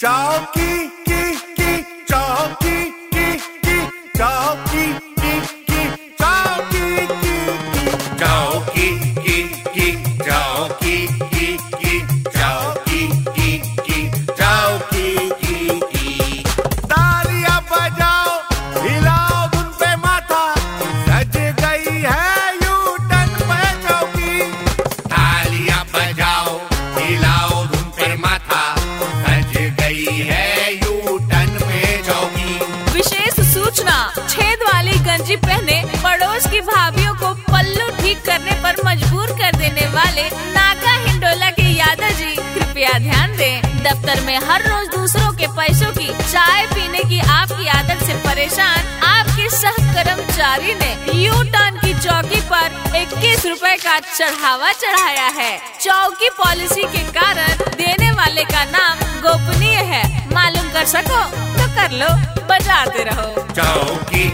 Chucky. करने पर मजबूर कर देने वाले नाका हिंडोला के यादव जी, कृपया ध्यान दें। दफ्तर में हर रोज दूसरों के पैसों की, चाय पीने की आपकी आदत से परेशान आपके सह कर्मचारी ने यू टर्न की चौकी पर इक्कीस रुपए का चढ़ावा चढ़ाया है। चौकी पॉलिसी के कारण देने वाले का नाम गोपनीय है। मालूम कर सको तो कर लो, बजाते रहो। चौकी